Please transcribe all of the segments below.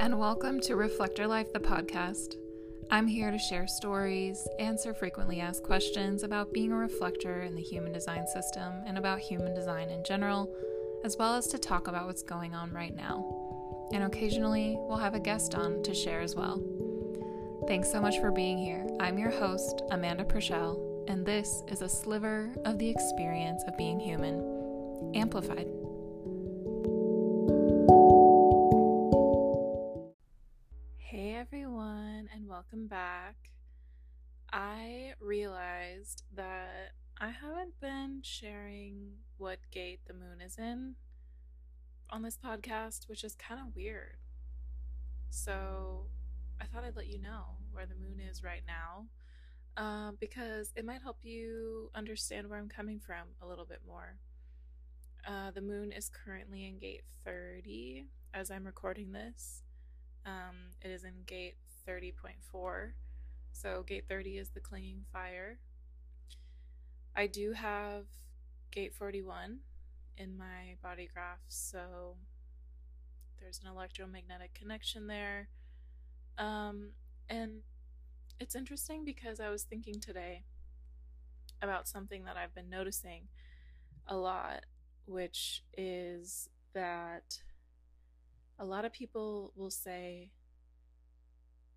and welcome to Reflector Life, the podcast. I'm here to share stories, answer frequently asked questions about being a reflector in the human design system and about human design in general, as well as to talk about what's going on right now. And occasionally, we'll have a guest on to share as well. Thanks so much for being here. I'm your host, Amanda Purcell, and this is a sliver of the experience of being human, amplified. Welcome back. I realized that I haven't been sharing what gate the moon is in on this podcast, which is kind of weird. So I thought I'd let you know where the moon is right now uh, because it might help you understand where I'm coming from a little bit more. Uh, the moon is currently in gate 30 as I'm recording this. Um, it is in gate 30.4. So, gate 30 is the clinging fire. I do have gate 41 in my body graph, so there's an electromagnetic connection there. Um, and it's interesting because I was thinking today about something that I've been noticing a lot, which is that a lot of people will say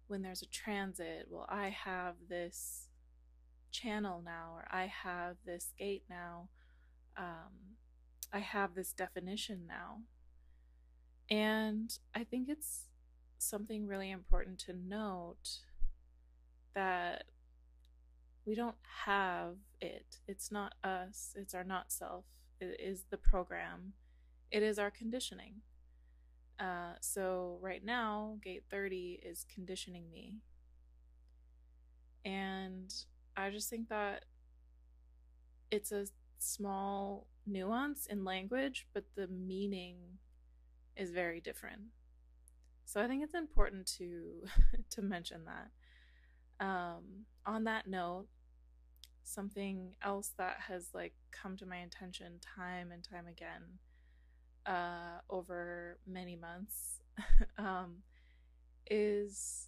when there's a transit, well, I have this channel now, or I have this gate now, um, I have this definition now. And I think it's something really important to note that we don't have it. It's not us, it's our not self. It is the program, it is our conditioning. Uh, so right now, gate 30 is conditioning me. And I just think that it's a small nuance in language, but the meaning is very different. So I think it's important to to mention that. Um, on that note, something else that has like come to my attention time and time again uh, over many months um, is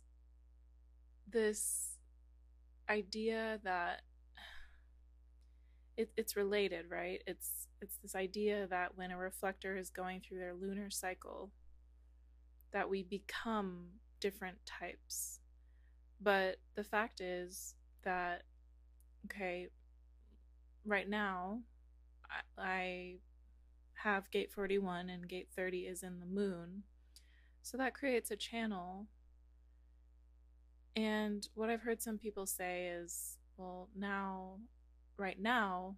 this idea that it, it's related, right? It's it's this idea that when a reflector is going through their lunar cycle, that we become different types. But the fact is that okay, right now I, I have gate 41 and gate 30 is in the moon. So that creates a channel. And what I've heard some people say is, well, now, right now,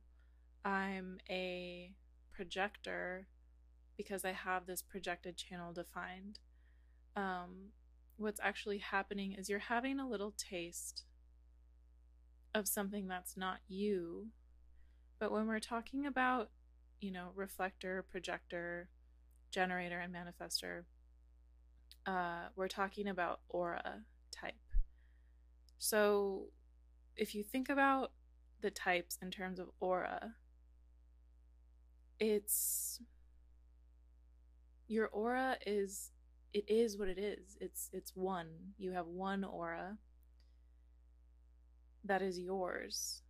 I'm a projector because I have this projected channel defined. Um, what's actually happening is you're having a little taste of something that's not you. But when we're talking about you know, reflector, projector, generator, and manifestor, uh, we're talking about aura type. So if you think about the types in terms of aura, it's your aura is it is what it is. It's it's one. You have one aura that is yours.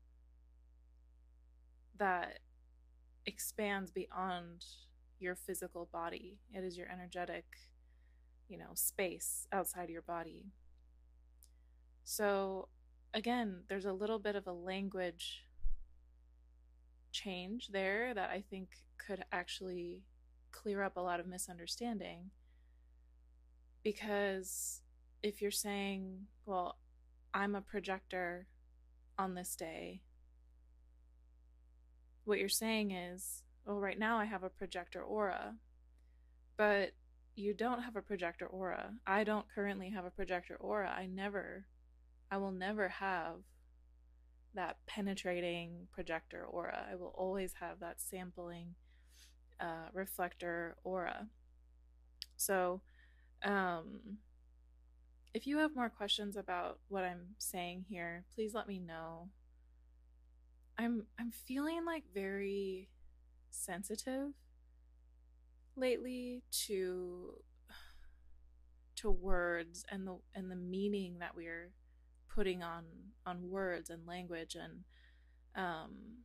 That expands beyond your physical body. It is your energetic, you know, space outside your body. So, again, there's a little bit of a language change there that I think could actually clear up a lot of misunderstanding. Because if you're saying, well, I'm a projector on this day, what you're saying is, well, right now I have a projector aura, but you don't have a projector aura. I don't currently have a projector aura. I never, I will never have that penetrating projector aura. I will always have that sampling uh, reflector aura. So, um, if you have more questions about what I'm saying here, please let me know. I'm I'm feeling like very sensitive lately to to words and the and the meaning that we're putting on on words and language and um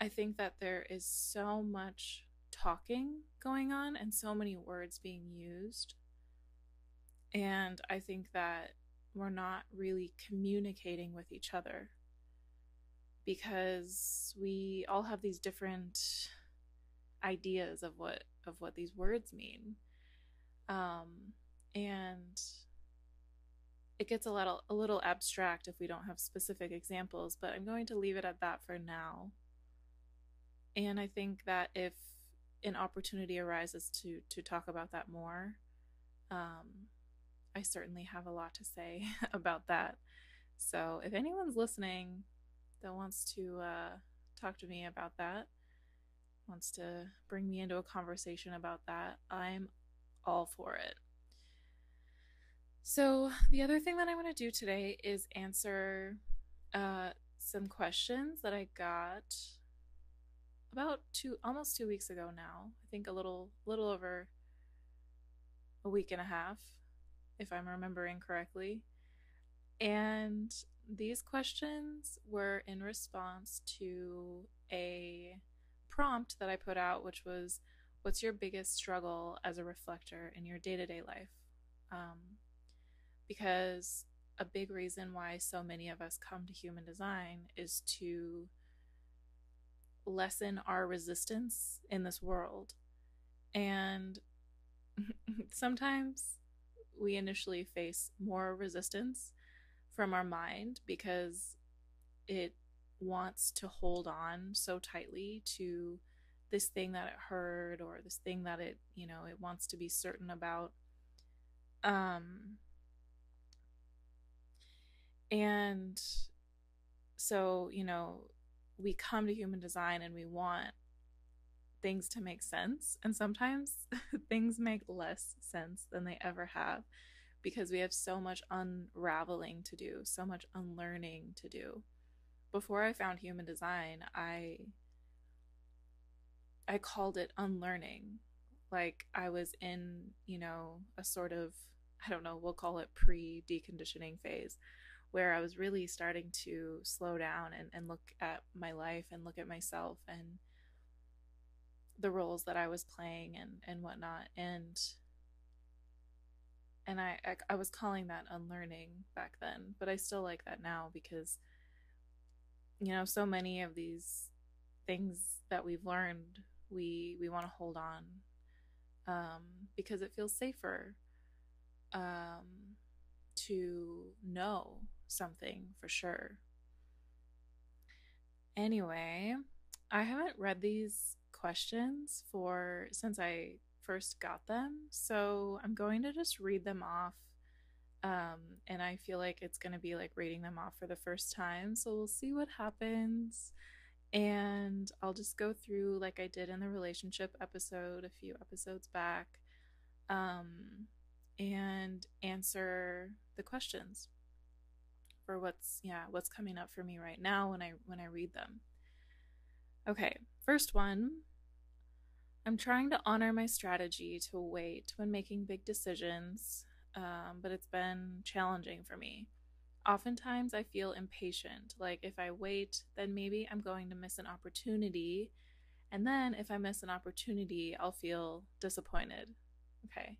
I think that there is so much talking going on and so many words being used. And I think that we're not really communicating with each other because we all have these different ideas of what of what these words mean. Um, and it gets a little a little abstract if we don't have specific examples, but I'm going to leave it at that for now. And I think that if an opportunity arises to to talk about that more, um, I certainly have a lot to say about that. So if anyone's listening that wants to uh, talk to me about that, wants to bring me into a conversation about that, I'm all for it. So, the other thing that I want to do today is answer uh, some questions that I got about two, almost two weeks ago now. I think a little, little over a week and a half, if I'm remembering correctly. And these questions were in response to a prompt that I put out, which was, What's your biggest struggle as a reflector in your day to day life? Um, because a big reason why so many of us come to human design is to lessen our resistance in this world. And sometimes we initially face more resistance from our mind because it wants to hold on so tightly to this thing that it heard or this thing that it, you know, it wants to be certain about. Um, and so, you know, we come to human design and we want things to make sense. And sometimes things make less sense than they ever have because we have so much unraveling to do, so much unlearning to do. Before I found human design, I I called it unlearning. Like I was in, you know, a sort of I don't know, we'll call it pre deconditioning phase where I was really starting to slow down and, and look at my life and look at myself and the roles that I was playing and, and whatnot. And and I, I, I was calling that unlearning back then, but I still like that now because you know, so many of these things that we've learned we we want to hold on um, because it feels safer um, to know something for sure. Anyway, I haven't read these questions for since I first got them, so I'm going to just read them off. Um, and I feel like it's going to be like reading them off for the first time, so we'll see what happens. And I'll just go through like I did in the relationship episode a few episodes back um, and answer the questions for what's yeah what's coming up for me right now when I when I read them. Okay, first one. I'm trying to honor my strategy to wait when making big decisions, um, but it's been challenging for me. Oftentimes, I feel impatient. Like, if I wait, then maybe I'm going to miss an opportunity. And then, if I miss an opportunity, I'll feel disappointed. Okay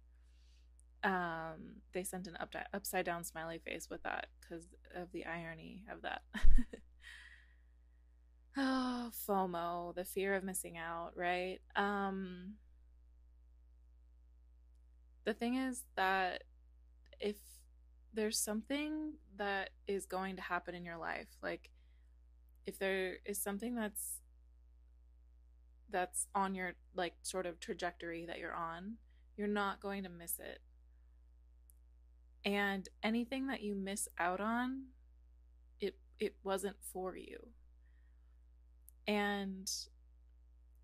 um, they sent an up- upside down smiley face with that because of the irony of that. oh, FOMO, the fear of missing out, right? Um, the thing is that if there's something that is going to happen in your life, like if there is something that's that's on your like sort of trajectory that you're on, you're not going to miss it and anything that you miss out on it it wasn't for you and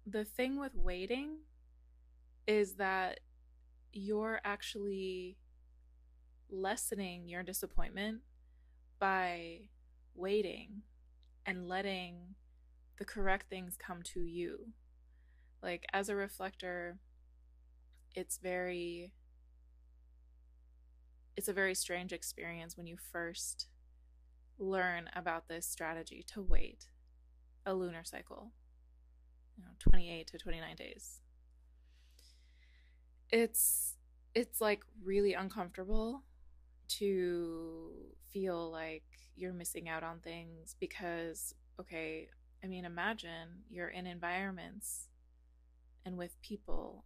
the thing with waiting is that you're actually lessening your disappointment by waiting and letting the correct things come to you. Like as a reflector it's very it's a very strange experience when you first learn about this strategy to wait a lunar cycle, you know, 28 to 29 days. It's it's like really uncomfortable to feel like you're missing out on things because okay, I mean imagine you're in environments and with people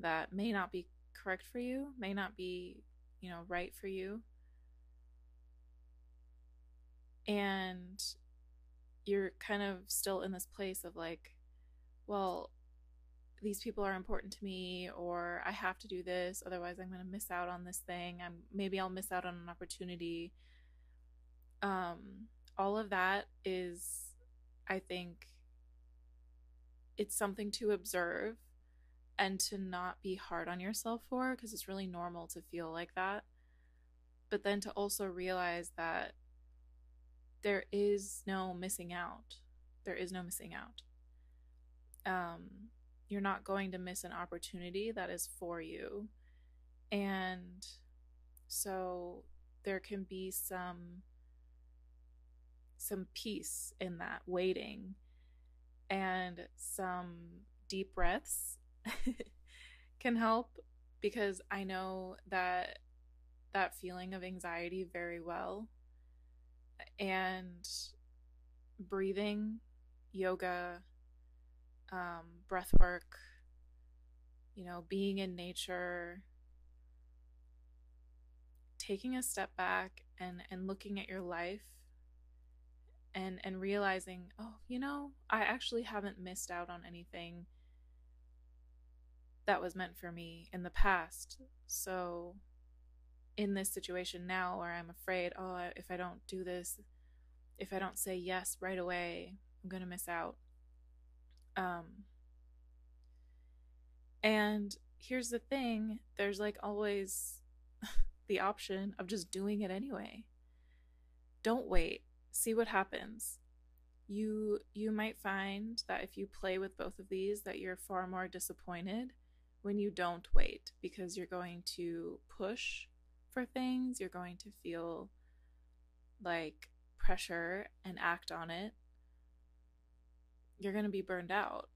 that may not be correct for you, may not be, you know, right for you. And you're kind of still in this place of like, well, these people are important to me or I have to do this otherwise I'm going to miss out on this thing. I'm maybe I'll miss out on an opportunity. Um all of that is I think it's something to observe and to not be hard on yourself for because it's really normal to feel like that. But then to also realize that there is no missing out. There is no missing out. Um, you're not going to miss an opportunity that is for you. And so there can be some some peace in that waiting and some deep breaths can help because I know that that feeling of anxiety very well. And breathing, yoga, um, breath work, you know, being in nature, taking a step back and, and looking at your life and, and realizing, oh, you know, I actually haven't missed out on anything that was meant for me in the past. So, in this situation now where I'm afraid, oh, if I don't do this, if I don't say yes right away, I'm going to miss out. Um, and here's the thing there's like always the option of just doing it anyway. Don't wait, see what happens. You you might find that if you play with both of these that you're far more disappointed when you don't wait because you're going to push for things, you're going to feel like pressure and act on it. You're going to be burned out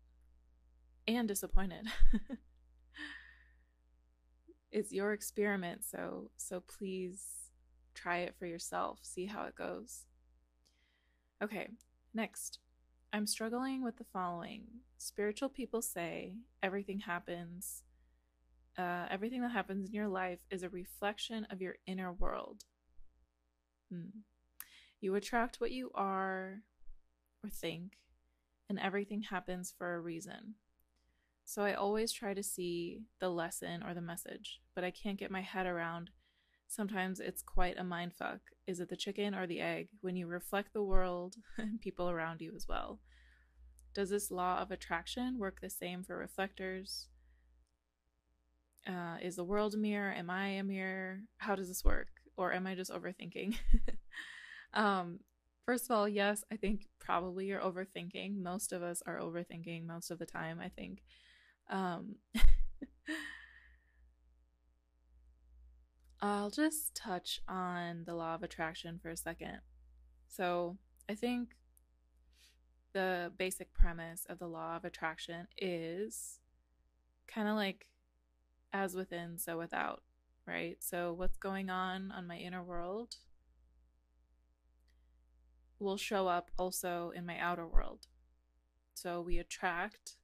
and disappointed. it's your experiment, so so please try it for yourself, see how it goes. Okay, next. I'm struggling with the following. Spiritual people say everything happens, uh, everything that happens in your life is a reflection of your inner world. Hmm. You attract what you are or think, and everything happens for a reason. So I always try to see the lesson or the message, but I can't get my head around. Sometimes it's quite a mind fuck. Is it the chicken or the egg when you reflect the world and people around you as well? Does this law of attraction work the same for reflectors? Uh, is the world a mirror? Am I a mirror? How does this work? Or am I just overthinking? um, first of all, yes, I think probably you're overthinking. Most of us are overthinking most of the time, I think. Um, I'll just touch on the law of attraction for a second. So, I think the basic premise of the law of attraction is kind of like as within, so without, right? So, what's going on on my inner world will show up also in my outer world. So, we attract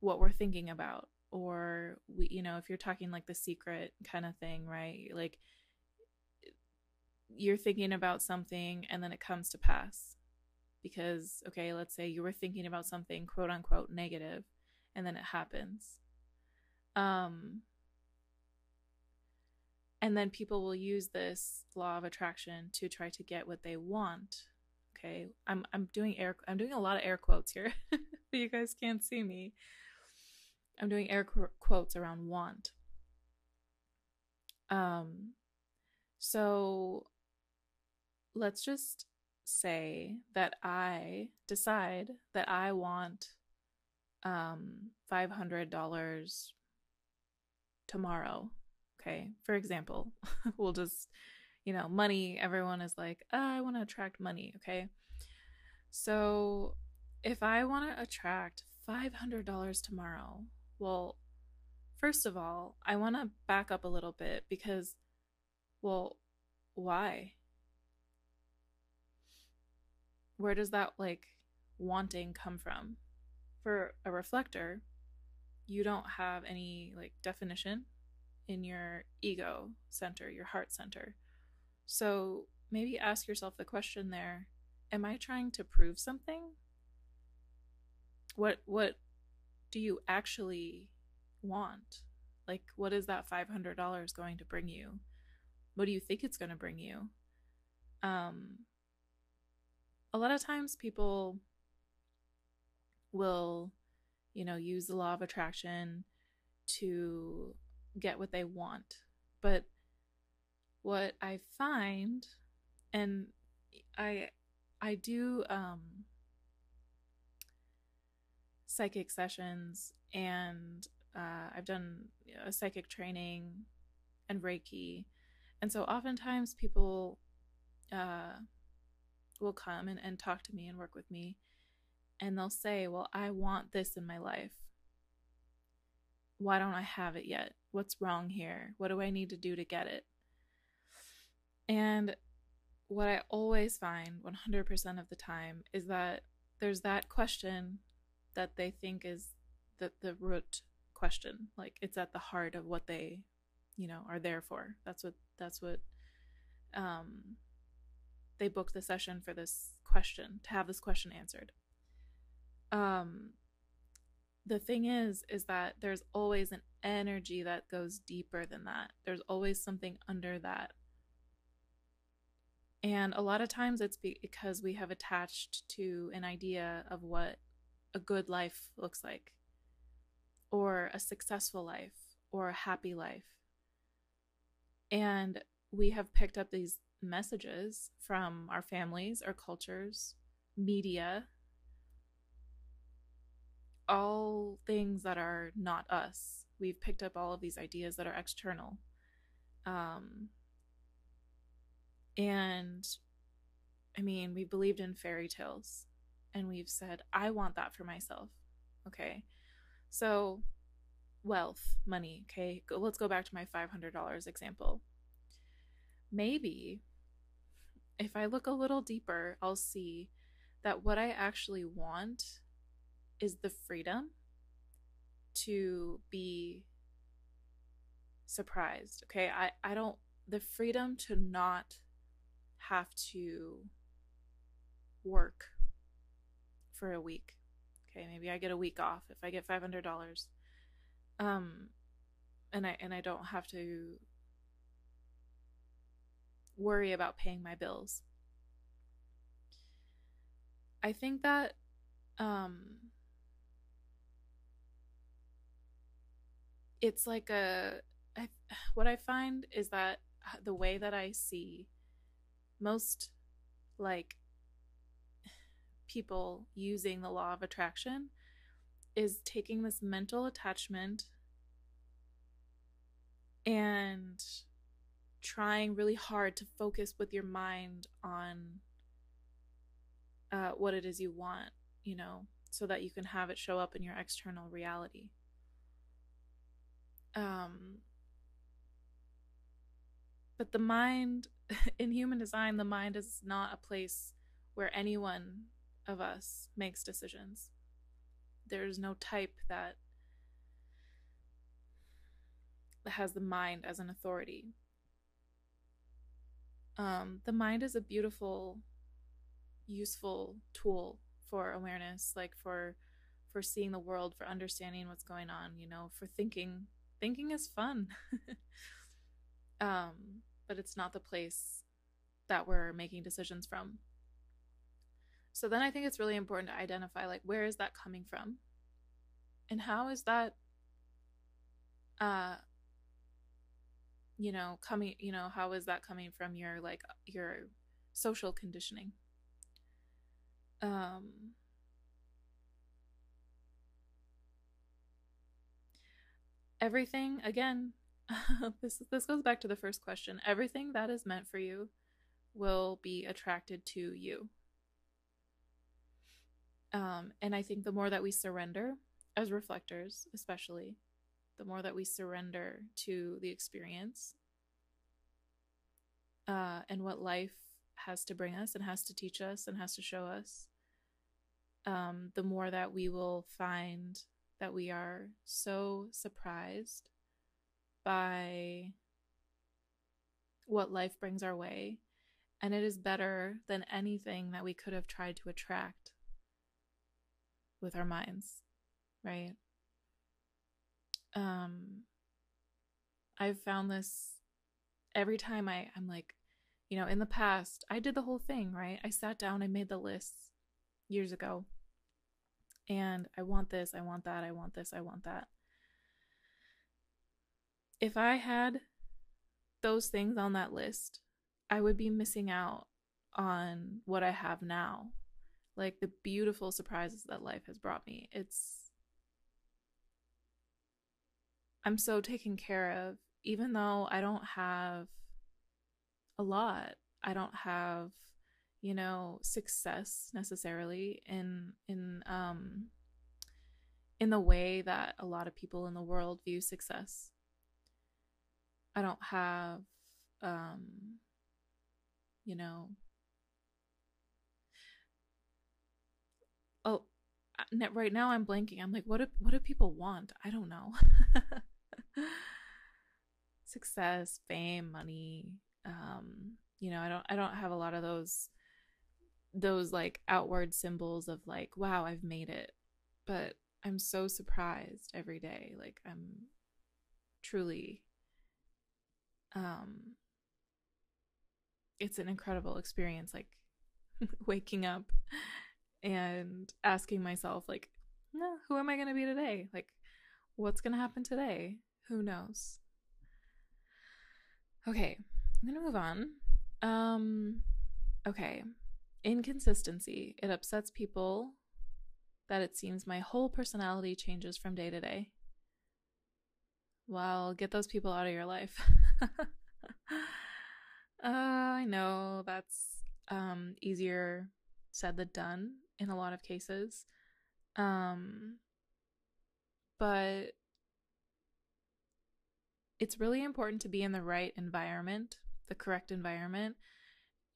what we're thinking about, or we, you know, if you're talking like the secret kind of thing, right? Like, you're thinking about something and then it comes to pass because okay let's say you were thinking about something quote unquote negative and then it happens um and then people will use this law of attraction to try to get what they want. Okay i'm i'm doing air i'm doing a lot of air quotes here but you guys can't see me. I'm doing air qu- quotes around want. Um so let's just say that I decide that I want um $500 tomorrow, Okay. For example, we'll just, you know, money, everyone is like, oh, I want to attract money. Okay. So if I want to attract $500 tomorrow, well, first of all, I want to back up a little bit because, well, why? Where does that like wanting come from? For a reflector, you don't have any like definition in your ego center, your heart center. So maybe ask yourself the question there Am I trying to prove something? What, what do you actually want? Like, what is that $500 going to bring you? What do you think it's going to bring you? Um, a lot of times people will, you know, use the law of attraction to get what they want. But what I find, and I I do um, psychic sessions, and uh, I've done a psychic training and Reiki, and so oftentimes people uh, will come and, and talk to me and work with me, and they'll say, "Well, I want this in my life." Why don't I have it yet? What's wrong here? What do I need to do to get it? And what I always find 100% of the time is that there's that question that they think is the, the root question. Like it's at the heart of what they, you know, are there for. That's what, that's what, um, they book the session for this question, to have this question answered. Um, the thing is is that there's always an energy that goes deeper than that. There's always something under that. And a lot of times it's because we have attached to an idea of what a good life looks like or a successful life or a happy life. And we have picked up these messages from our families our cultures media all things that are not us. We've picked up all of these ideas that are external. Um, and I mean, we believed in fairy tales and we've said, I want that for myself. Okay. So, wealth, money. Okay. Go, let's go back to my $500 example. Maybe if I look a little deeper, I'll see that what I actually want is the freedom to be surprised. Okay, I I don't the freedom to not have to work for a week. Okay, maybe I get a week off if I get $500. Um and I and I don't have to worry about paying my bills. I think that um it's like a I, what I find is that the way that I see most like people using the law of attraction is taking this mental attachment and trying really hard to focus with your mind on uh, what it is you want, you know, so that you can have it show up in your external reality um but the mind in human design the mind is not a place where anyone of us makes decisions. There's no type that has the mind as an authority. Um, the mind is a beautiful useful tool for awareness like for for seeing the world for understanding what's going on you know for thinking thinking is fun. um, but it's not the place that we're making decisions from. So then I think it's really important to identify like where is that coming from? And how is that uh you know, coming, you know, how is that coming from your like your social conditioning? Um everything again this this goes back to the first question. Everything that is meant for you will be attracted to you. Um, and I think the more that we surrender, as reflectors, especially, the more that we surrender to the experience uh, and what life has to bring us and has to teach us and has to show us, um, the more that we will find that we are so surprised by what life brings our way. And it is better than anything that we could have tried to attract with our minds, right? Um, I've found this every time I, I'm like, you know, in the past, I did the whole thing, right? I sat down, I made the lists years ago. And I want this, I want that, I want this, I want that. If I had those things on that list, I would be missing out on what I have now. Like the beautiful surprises that life has brought me. It's. I'm so taken care of, even though I don't have a lot. I don't have, you know, success necessarily in in um in the way that a lot of people in the world view success. I don't have um you know oh right now i'm blanking. I'm like what do what do people want? I don't know. Success fame money um you know i don't i don't have a lot of those those like outward symbols of like wow i've made it. But i'm so surprised every day like i'm truly um it's an incredible experience like waking up and asking myself like who am i going to be today? Like what's going to happen today? Who knows? Okay i'm going to move on. Um okay inconsistency. It upsets people that it seems my whole personality changes from day to day. Well get those people out of your life. Uh, I know that's um, easier said than done in a lot of cases. Um, but it's really important to be in the right environment, the correct environment,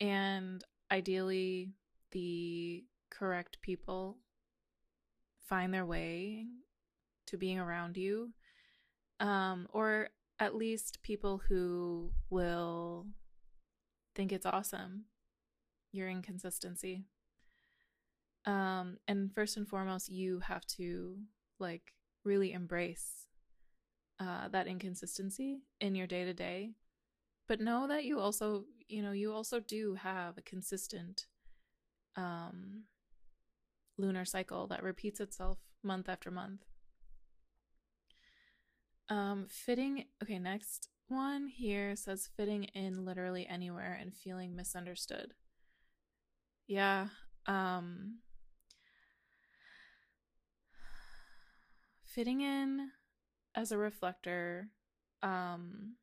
and ideally, the correct people find their way to being around you. Um, or at least people who will think it's awesome your inconsistency um and first and foremost you have to like really embrace uh that inconsistency in your day to day but know that you also you know you also do have a consistent um lunar cycle that repeats itself month after month um fitting okay next one here says fitting in literally anywhere and feeling misunderstood. Yeah. Um fitting in as a reflector um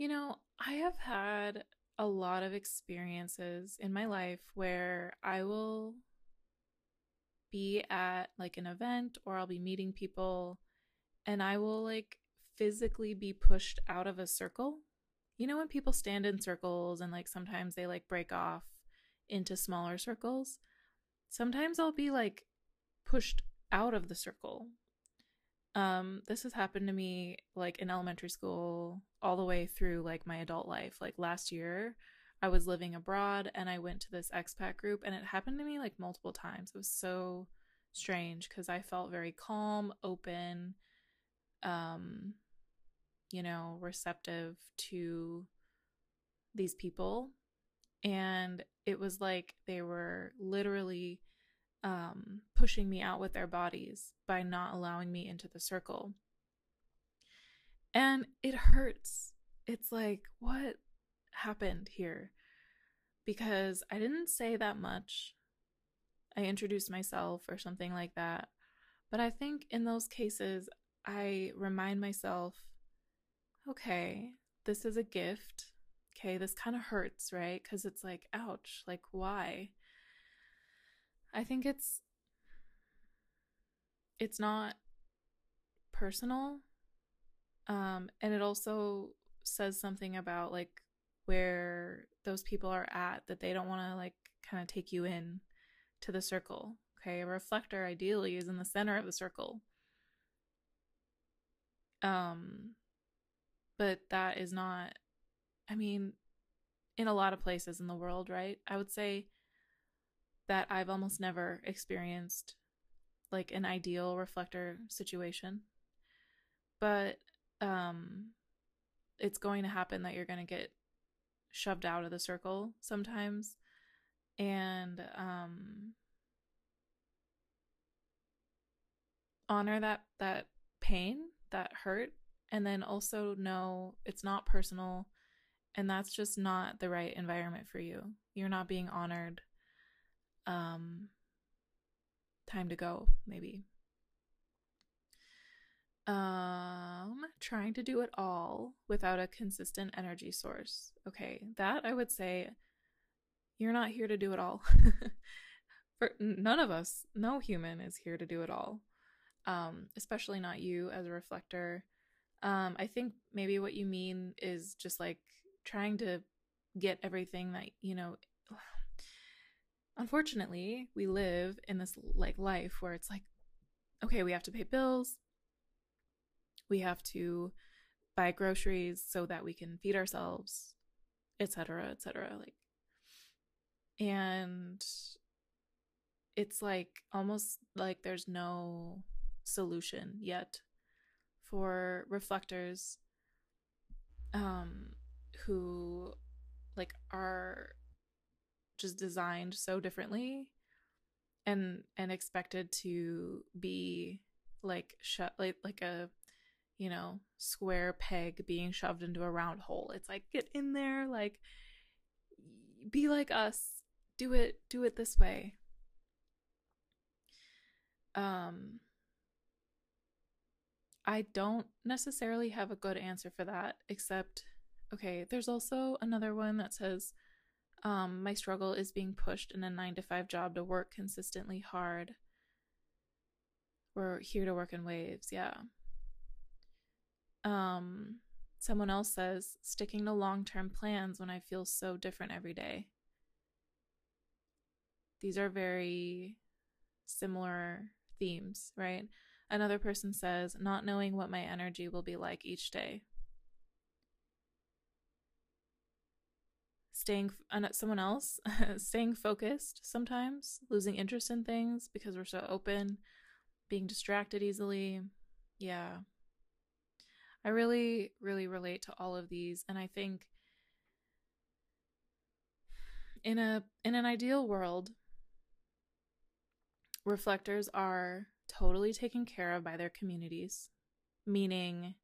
you know, I have had a lot of experiences in my life where I will be at like an event or I'll be meeting people and I will like physically be pushed out of a circle. You know, when people stand in circles and like sometimes they like break off into smaller circles, sometimes I'll be like pushed out of the circle. Um, this has happened to me like in elementary school all the way through like my adult life. Like last year, I was living abroad and I went to this expat group and it happened to me like multiple times. It was so strange because I felt very calm, open, um, you know, receptive to these people. And it was like they were literally um, pushing me out with their bodies by not allowing me into the circle. And it hurts. It's like, what happened here? Because I didn't say that much. I introduced myself or something like that. But I think in those cases, I remind myself, okay, this is a gift. Okay, this kind of hurts, right? Because it's like, ouch, like, why? I think it's it's not personal um and it also says something about like where those people are at that they don't want to like kind of take you in to the circle okay? A reflector ideally is in the center of the circle. Um but that is not i mean in a lot of places in the world right? I would say that i've almost never experienced like an ideal reflector situation. But um it's going to happen that you're going to get shoved out of the circle sometimes and um honor that that pain, that hurt and then also know it's not personal and that's just not the right environment for you. You're not being honored um time to go, maybe. Um, trying to do it all without a consistent energy source. Okay, that I would say you're not here to do it all. For none of us, no human is here to do it all. Um, especially not you as a reflector. Um, I think maybe what you mean is just like trying to get everything that, you know, unfortunately, we live in this like life where it's like, okay, we have to pay bills, we have to buy groceries so that we can feed ourselves, etc., etc. Like, and it's like almost like there's no solution yet for reflectors um who like are just designed so differently and and expected to be like shut like like a you know square peg being shoved into a round hole. It's like get in there like be like us. Do it do it this way. Um i don't necessarily have a good answer for that except okay there's also another one that says um, my struggle is being pushed in a nine to five job to work consistently hard. We're here to work in waves, yeah. Um, someone else says sticking to long term plans when I feel so different every day. These are very similar themes, right? Another person says not knowing what my energy will be like each day. Staying uh, someone else staying focused sometimes losing interest in things because we're so open being distracted easily. Yeah. I really really relate to all of these and i think in a in an ideal world reflectors are totally taken care of by their communities meaning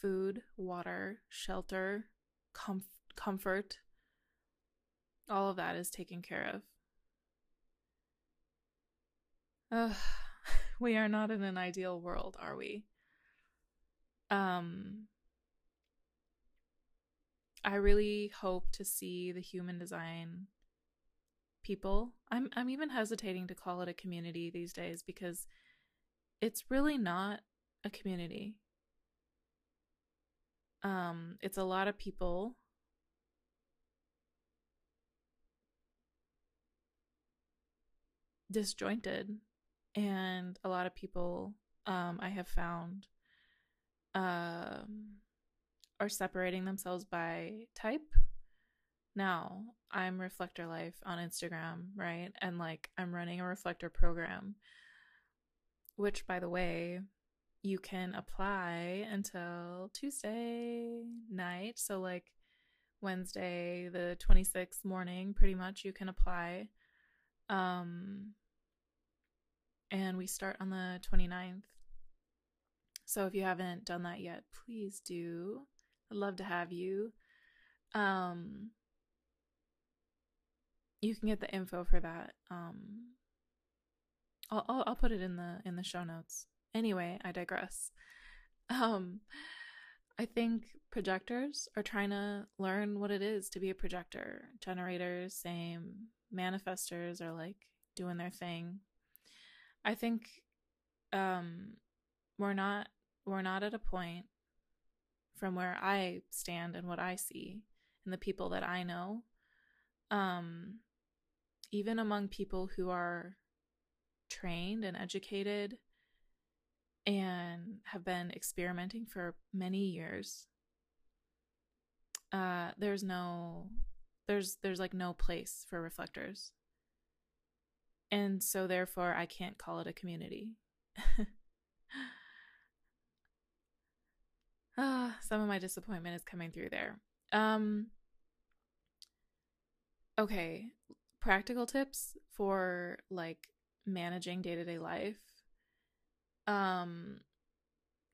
food water shelter com- comfort all of that is taken care of. Ugh, we are not in an ideal world, are we? Um, I really hope to see the human design people. I'm I'm even hesitating to call it a community these days because it's really not a community. Um, it's a lot of people disjointed and a lot of people um, i have found um, are separating themselves by type. Now i'm reflector life on instagram right? And like i'm running a reflector program which by the way you can apply until tuesday night. So like wednesday the 26th morning pretty much you can apply. Um and we start on the 29th. So if you haven't done that yet, please do. I'd love to have you. Um, you can get the info for that. Um, I'll, I'll I'll put it in the in the show notes Anyway, I digress. Um, I think projectors are trying to learn what it is to be a projector. Generators, same. Manifestors are like doing their thing. I think um, we're not we're not at a point from where I stand and what I see and the people that I know. Um, even among people who are trained and educated and have been experimenting for many years uh there's no there's there's like no place for reflectors and so therefore i can't call it a community. Ah some of my disappointment is coming through there. Um okay practical tips for like managing day-to-day life. Um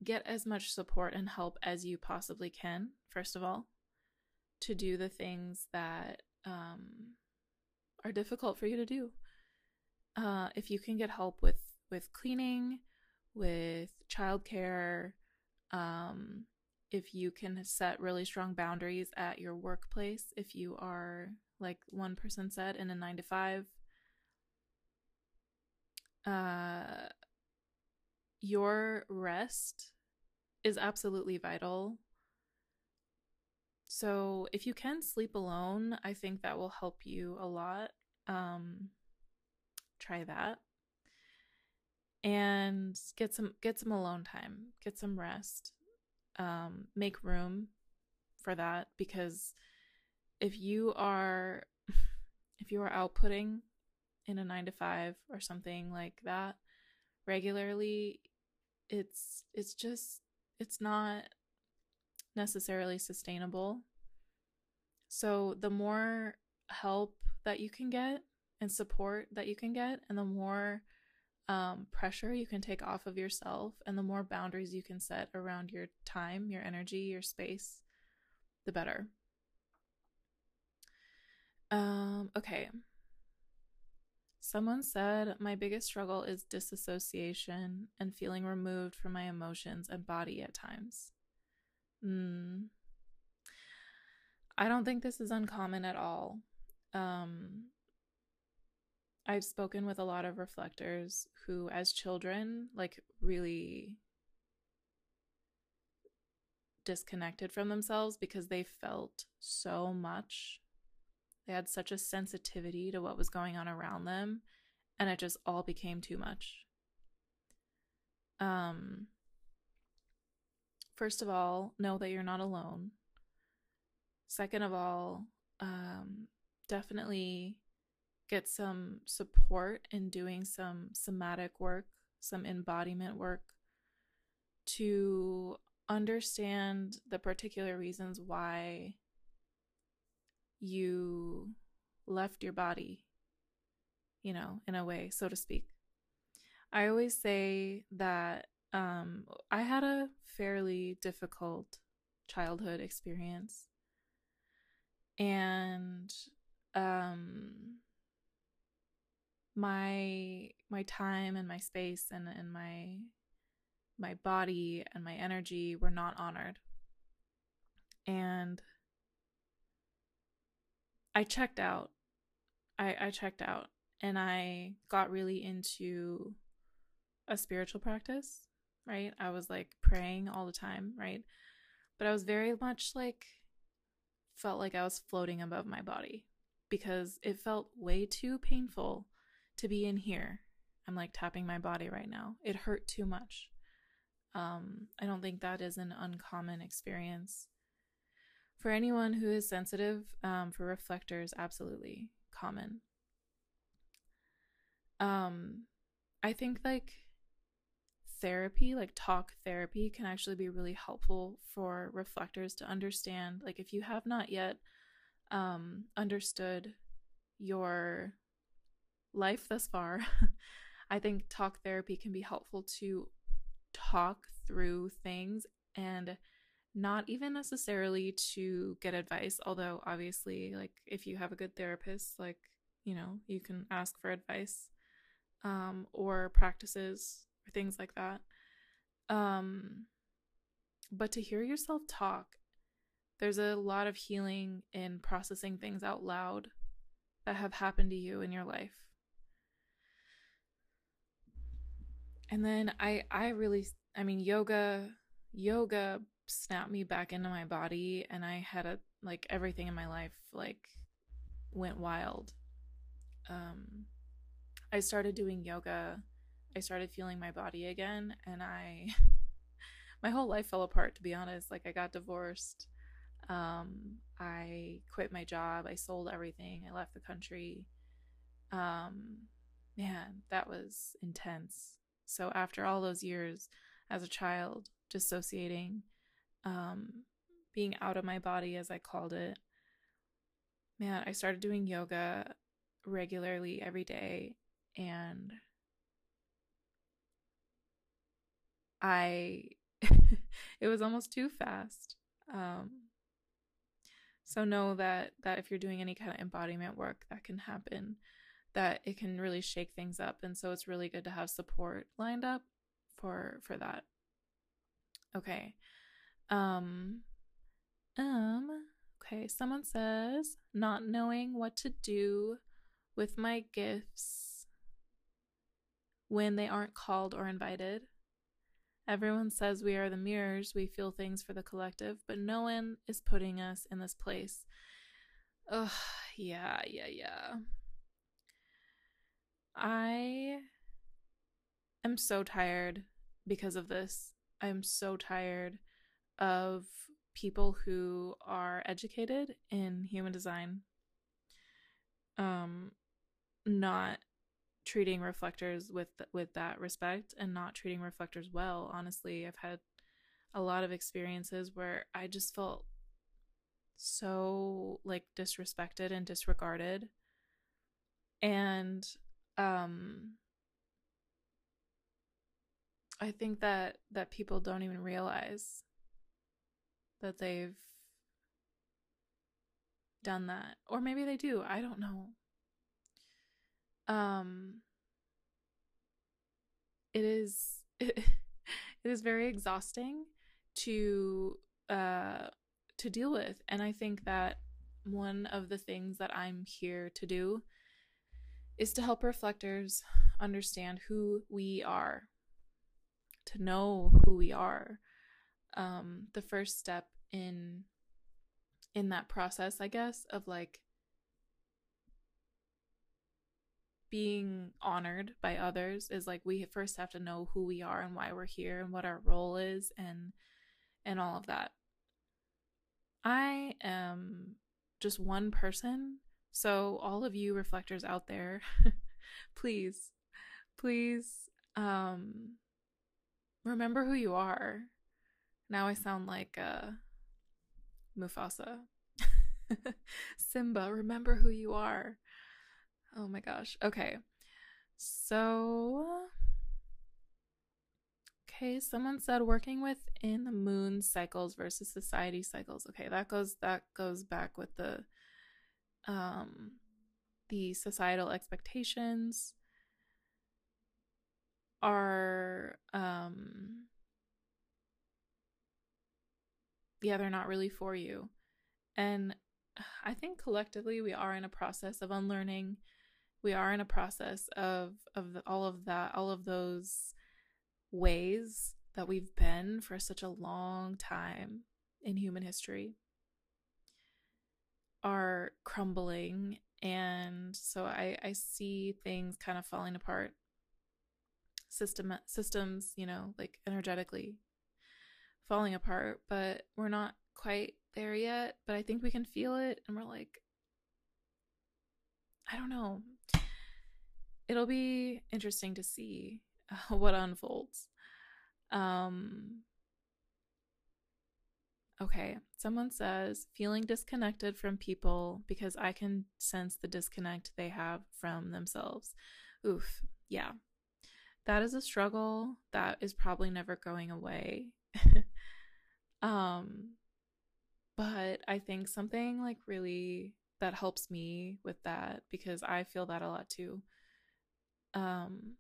get as much support and help as you possibly can first of all to do the things that um are difficult for you to do uh if you can get help with with cleaning with childcare um if you can set really strong boundaries at your workplace if you are like one person said in a 9 to 5 uh your rest is absolutely vital. So, if you can sleep alone, I think that will help you a lot. Um, try that. And get some get some alone time, get some rest. Um, make room for that because if you are if you are outputting in a 9 to 5 or something like that regularly, it's it's just it's not necessarily sustainable. So the more help that you can get and support that you can get, and the more um, pressure you can take off of yourself, and the more boundaries you can set around your time, your energy, your space, the better. Um, okay. Someone said, My biggest struggle is disassociation and feeling removed from my emotions and body at times. Mm. I don't think this is uncommon at all. Um, I've spoken with a lot of reflectors who, as children, like really disconnected from themselves because they felt so much they had such a sensitivity to what was going on around them, and it just all became too much. Um, first of all, know that you're not alone. Second of all, um, definitely get some support in doing some somatic work, some embodiment work to understand the particular reasons why you left your body, you know, in a way, so to speak. I always say that um, I had a fairly difficult childhood experience. And um, my my time and my space and, and my my body and my energy were not honored. And I checked out. I, I checked out and I got really into a spiritual practice, right? I was like praying all the time, right? But I was very much like, felt like I was floating above my body because it felt way too painful to be in here. I'm like tapping my body right now. It hurt too much. Um, I don't think that is an uncommon experience for anyone who is sensitive, um, for reflectors, absolutely common. Um, I think like therapy, like talk therapy, can actually be really helpful for reflectors to understand. Like, if you have not yet um, understood your life thus far, I think talk therapy can be helpful to talk through things and not even necessarily to get advice, although obviously, like, if you have a good therapist, like, you know, you can ask for advice um, or practices or things like that. Um, but to hear yourself talk, there's a lot of healing in processing things out loud that have happened to you in your life. And then I I really I mean yoga yoga snapped me back into my body and I had a like everything in my life like went wild. Um I started doing yoga. I started feeling my body again and I my whole life fell apart to be honest. Like I got divorced. Um I quit my job. I sold everything. I left the country. Um man, that was intense. So after all those years as a child dissociating um, being out of my body, as I called it. Man, I started doing yoga regularly every day, and I, it was almost too fast. Um, so know that that if you're doing any kind of embodiment work, that can happen. That it can really shake things up, and so it's really good to have support lined up for for that. Okay. Um, um, okay, someone says, not knowing what to do with my gifts when they aren't called or invited. Everyone says we are the mirrors, we feel things for the collective, but no one is putting us in this place. Ugh, yeah, yeah, yeah. I am so tired because of this. I'm so tired of people who are educated in human design um not treating reflectors with with that respect and not treating reflectors well honestly i've had a lot of experiences where i just felt so like disrespected and disregarded and um i think that that people don't even realize that they've done that. Or maybe they do. I don't know. Um it is it, it is very exhausting to uh to deal with and I think that one of the things that I'm here to do is to help reflectors understand who we are, to know who we are, um, the first step in in that process, I guess, of like being honored by others is like we first have to know who we are and why we're here and what our role is and and all of that. I am just one person, so all of you reflectors out there, please please um remember who you are now I sound like uh, Mufasa. Simba, remember who you are. Oh my gosh. Okay. So Okay, someone said working within the moon cycles versus society cycles. Okay, that goes that goes back with the um the societal expectations are um yeah, they're not really for you. And I think collectively we are in a process of unlearning. We are in a process of of the, all of that, all of those ways that we've been for such a long time in human history are crumbling and so I, I see things kind of falling apart system systems you know like energetically falling apart, but we're not quite there yet. But I think we can feel it, and we're like, I don't know. It'll be interesting to see what unfolds. Um, okay, someone says feeling disconnected from people because I can sense the disconnect they have from themselves. Oof, yeah. That is a struggle that is probably never going away. um but I think something like really that helps me with that because I feel that a lot too. Um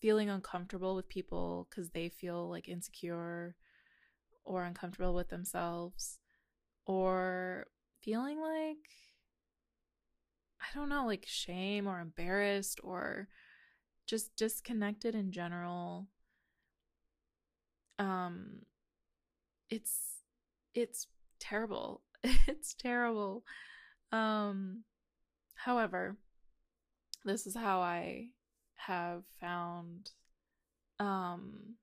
feeling uncomfortable with people because they feel like insecure or uncomfortable with themselves or feeling like I don't know, like shame or embarrassed or just disconnected in general. Um it's it's terrible. it's terrible. Um however, this is how I have found um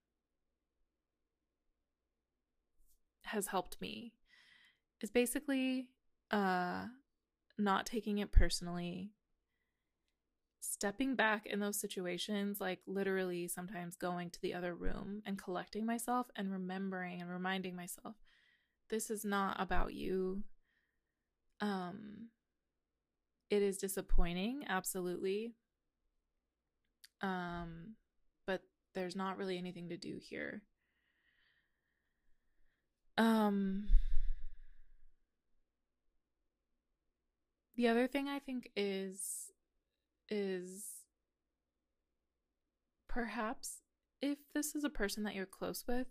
has helped me is basically uh not taking it personally stepping back in those situations like literally sometimes going to the other room and collecting myself and remembering and reminding myself this is not about you. Um it is disappointing absolutely. Um but there's not really anything to do here um the other thing I think is is perhaps if this is a person that you're close with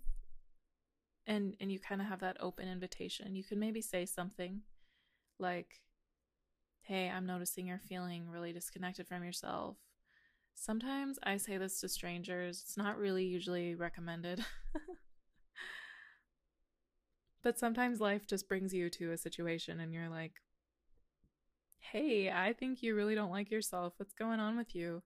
and and you kind of have that open invitation, you can maybe say something like hey, I'm noticing you're feeling really disconnected from yourself. Sometimes I say this to strangers. It's not really usually recommended. but sometimes life just brings you to a situation and you're like, hey, I think you really don't like yourself. What's going on with you?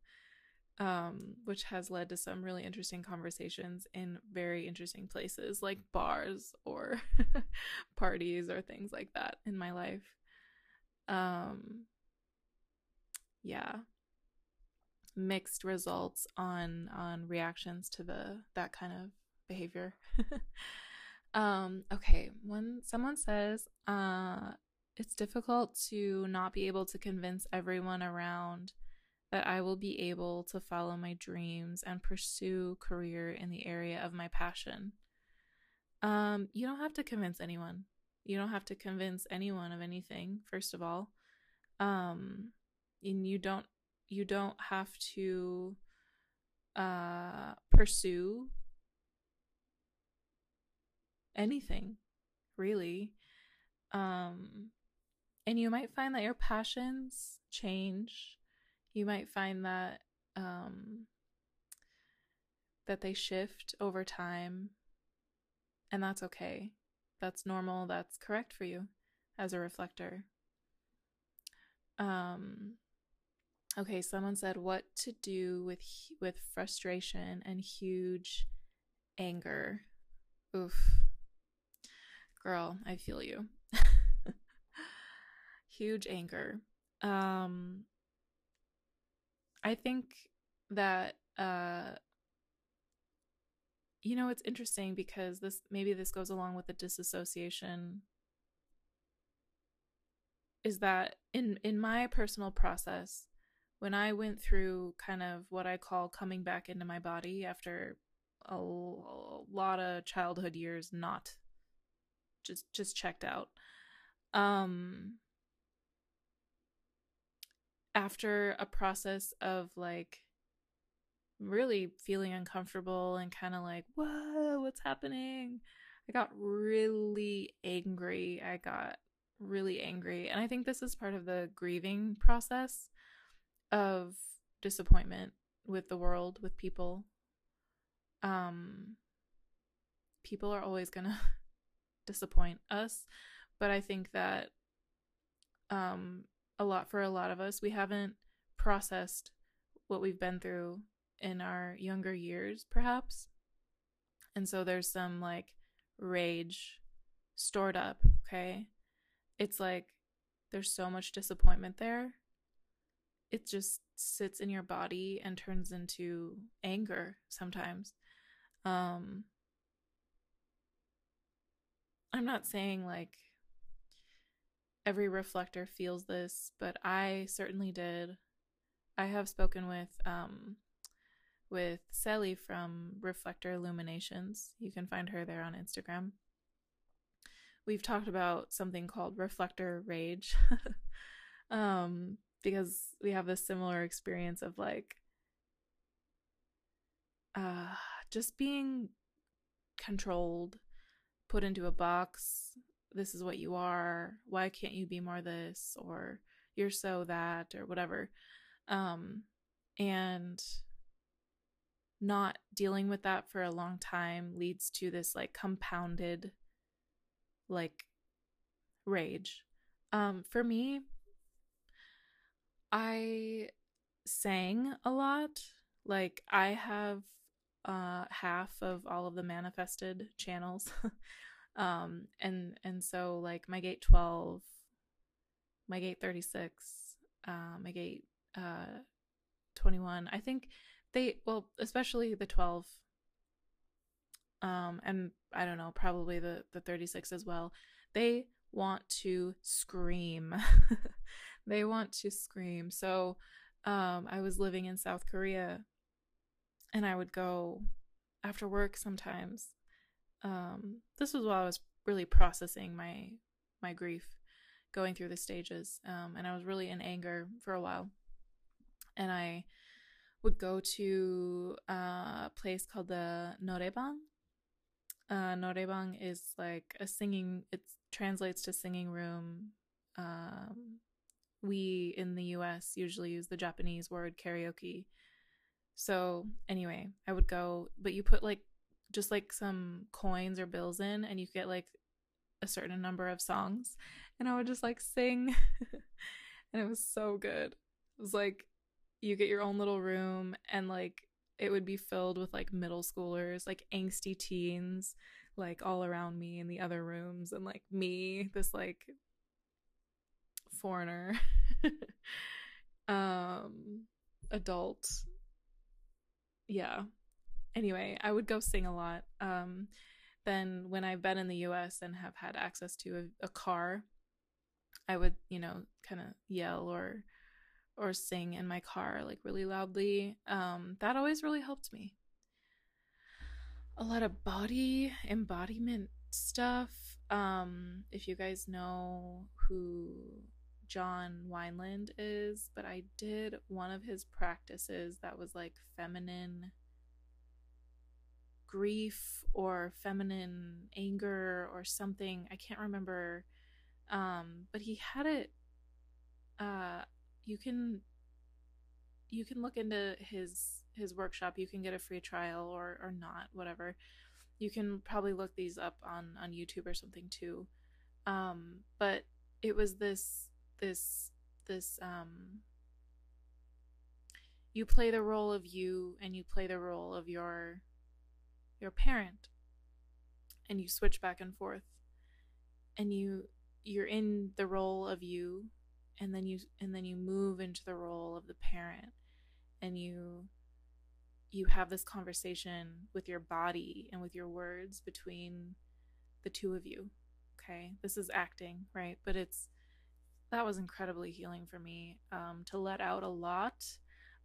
Um, which has led to some really interesting conversations in very interesting places like bars or parties or things like that in my life. Um, yeah. Mixed results on on reactions to the that kind of behavior. um, okay, when someone says, uh, it's difficult to not be able to convince everyone around that I will be able to follow my dreams and pursue career in the area of my passion. Um, you don't have to convince anyone. You don't have to convince anyone of anything, first of all. Um, and you don't you don't have to uh pursue anything, really. Um and you might find that your passions change. You might find that um, that they shift over time, and that's okay. That's normal. That's correct for you as a reflector. Um, okay, someone said what to do with with frustration and huge anger. Oof, girl, I feel you huge anger. Um, I think that uh, you know it's interesting because this maybe this goes along with the disassociation. Is that in in my personal process, when I went through kind of what I call coming back into my body after a, lot of childhood years not just just checked out um after a process of like really feeling uncomfortable and kind of like, whoa, what's happening? I got really angry. I got really angry. And I think this is part of the grieving process of disappointment with the world, with people. Um, people are always going to disappoint us. But I think that um, a lot for a lot of us. We haven't processed what we've been through in our younger years, perhaps. And so there's some like rage stored up, okay? It's like there's so much disappointment there. It just sits in your body and turns into anger sometimes. Um I'm not saying like every reflector feels this, but I certainly did. I have spoken with um, with Sally from Reflector Illuminations. You can find her there on Instagram. We've talked about something called reflector rage, um, because we have this similar experience of like uh just being controlled, put into a box. This is what you are. Why can't you be more this or you're so that or whatever. Um and not dealing with that for a long time leads to this like compounded like rage. Um for me I sang a lot. Like I have uh half of all of the manifested channels. um and and so like my gate 12, my gate 36, uh my gate uh 21. I think they well, especially the 12 um and I don't know, probably the the 36 as well. They want to scream. they want to scream. So um, I was living in South Korea and I would go after work sometimes. Um, this was while I was really processing my my grief, going through the stages, um, and I was really in anger for a while. And I would go to a place called the Noraebang. Uh, Noraebang is like a singing. It translates to singing room. Um, we in the US usually use the Japanese word karaoke. So, anyway, I would go, but you put like just like some coins or bills in and you get like a certain number of songs and I would just like sing and it was so good. It was like you get your own little room and like it would be filled with like middle schoolers, like angsty teens, like all around me in the other rooms and like me, this like foreigner um adult yeah. Anyway i would go sing a lot um then when i've been in the us and have had access to a, a car i would you know kind of yell or or sing in my car like really loudly um that always really helped me. A lot of body embodiment stuff um if you guys know who John Wineland is, but I did one of his practices that was like feminine grief or feminine anger or something. I can't remember. Um, but he had it uh you can you can look into his his workshop. You can get a free trial or or not, whatever. You can probably look these up on on YouTube or something too. Um, but it was this this this um you play the role of you and you play the role of your your parent. And you switch back and forth. And you you're in the role of you and then you and then you move into the role of the parent. And you you have this conversation with your body and with your words between the two of you. Okay? This is acting right? But it's that was incredibly healing for me um, to let out a lot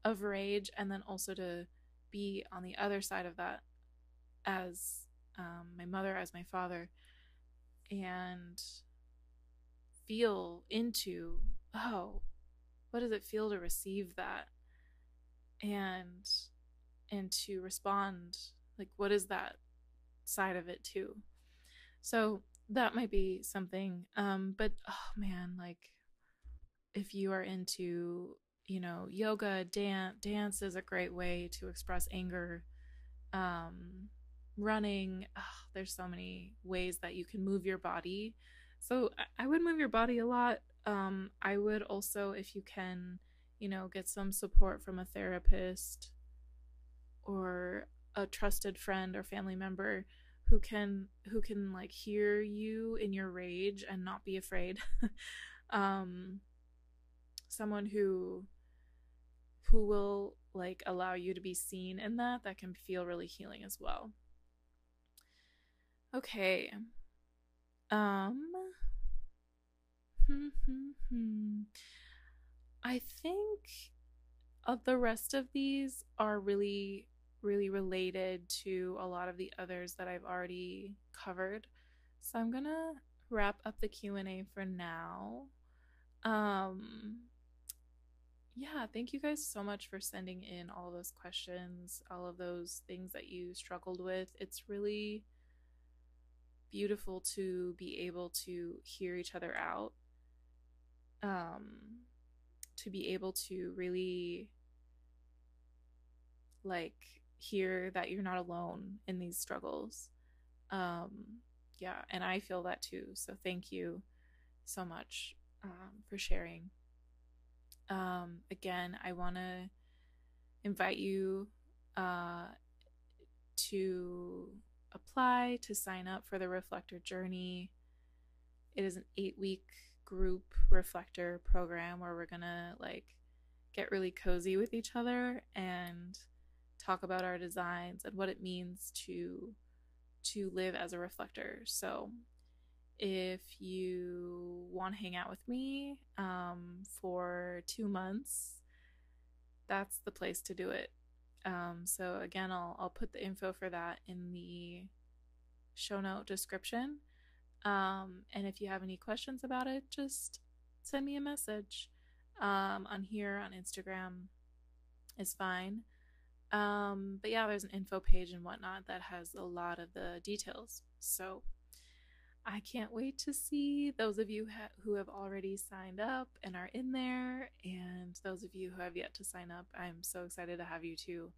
of rage and then also to be on the other side of that as um, my mother, as my father, and feel into, oh, what does it feel to receive that? And and to respond like what is that side of it too so that might be something um but oh man like if you are into you know yoga dance dance is a great way to express anger um running oh, there's so many ways that you can move your body. So I, would move your body a lot um i would also if you can you know get some support from a therapist or a trusted friend or family member who can who can like hear you in your rage and not be afraid um someone who who will like allow you to be seen in that that can feel really healing as well. Okay. Um i think uh, the rest of these are really really related to a lot of the others that i've already covered. So i'm gonna wrap up the q&a for now. Um yeah, thank you guys so much for sending in all those questions, all of those things that you struggled with. It's really beautiful to be able to hear each other out. Um to be able to really like hear that you're not alone in these struggles. Um yeah, and I feel that too. So thank you so much um, for sharing. Um, again, I want to invite you uh, to apply to sign up for the Reflector Journey. It is an eight week group reflector program where we're gonna like get really cozy with each other and talk about our designs and what it means to to live as a reflector. So if you want to hang out with me um, for two months, that's the place to do it. Um, so again, I'll I'll put the info for that in the show note description. Um, and if you have any questions about it, just send me a message um, on here on Instagram is fine. Um, but yeah, there's an info page and whatnot that has a lot of the details. So I can't wait to see those of you ha- who have already signed up and are in there, and those of you who have yet to sign up. I'm so excited to have you too.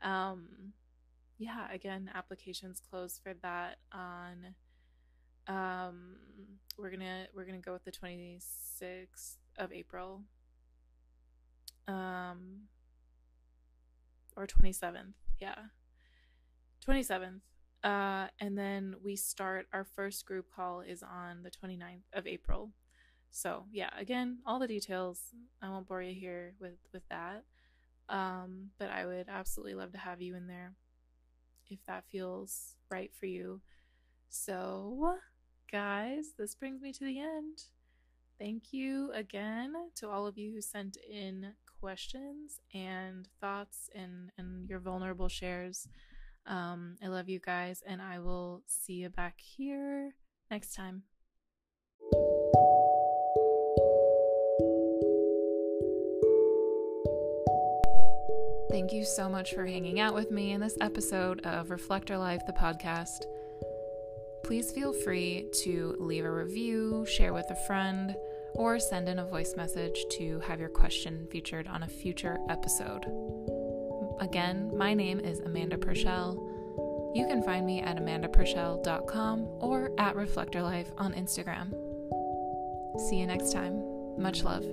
Um, yeah, again, applications closed for that on. Um, we're gonna we're gonna go with the 26th of April. Um, or 27th. Yeah. 27th. Uh, and then we start our first group call is on the 29th of April. So, yeah, again, all the details. I won't bore you here with with that. Um, but I would absolutely love to have you in there if that feels right for you. So, guys, this brings me to the end. Thank you again to all of you who sent in questions and thoughts and, and your vulnerable shares. Um, I love you guys, and I will see you back here next time. Thank you so much for hanging out with me in this episode of Reflector Life, the podcast. Please feel free to leave a review, share with a friend or send in a voice message to have your question featured on a future episode. Again, my name is Amanda Purcell. You can find me at amandapurcell.com or at Reflector Life on Instagram. See you next time. Much love.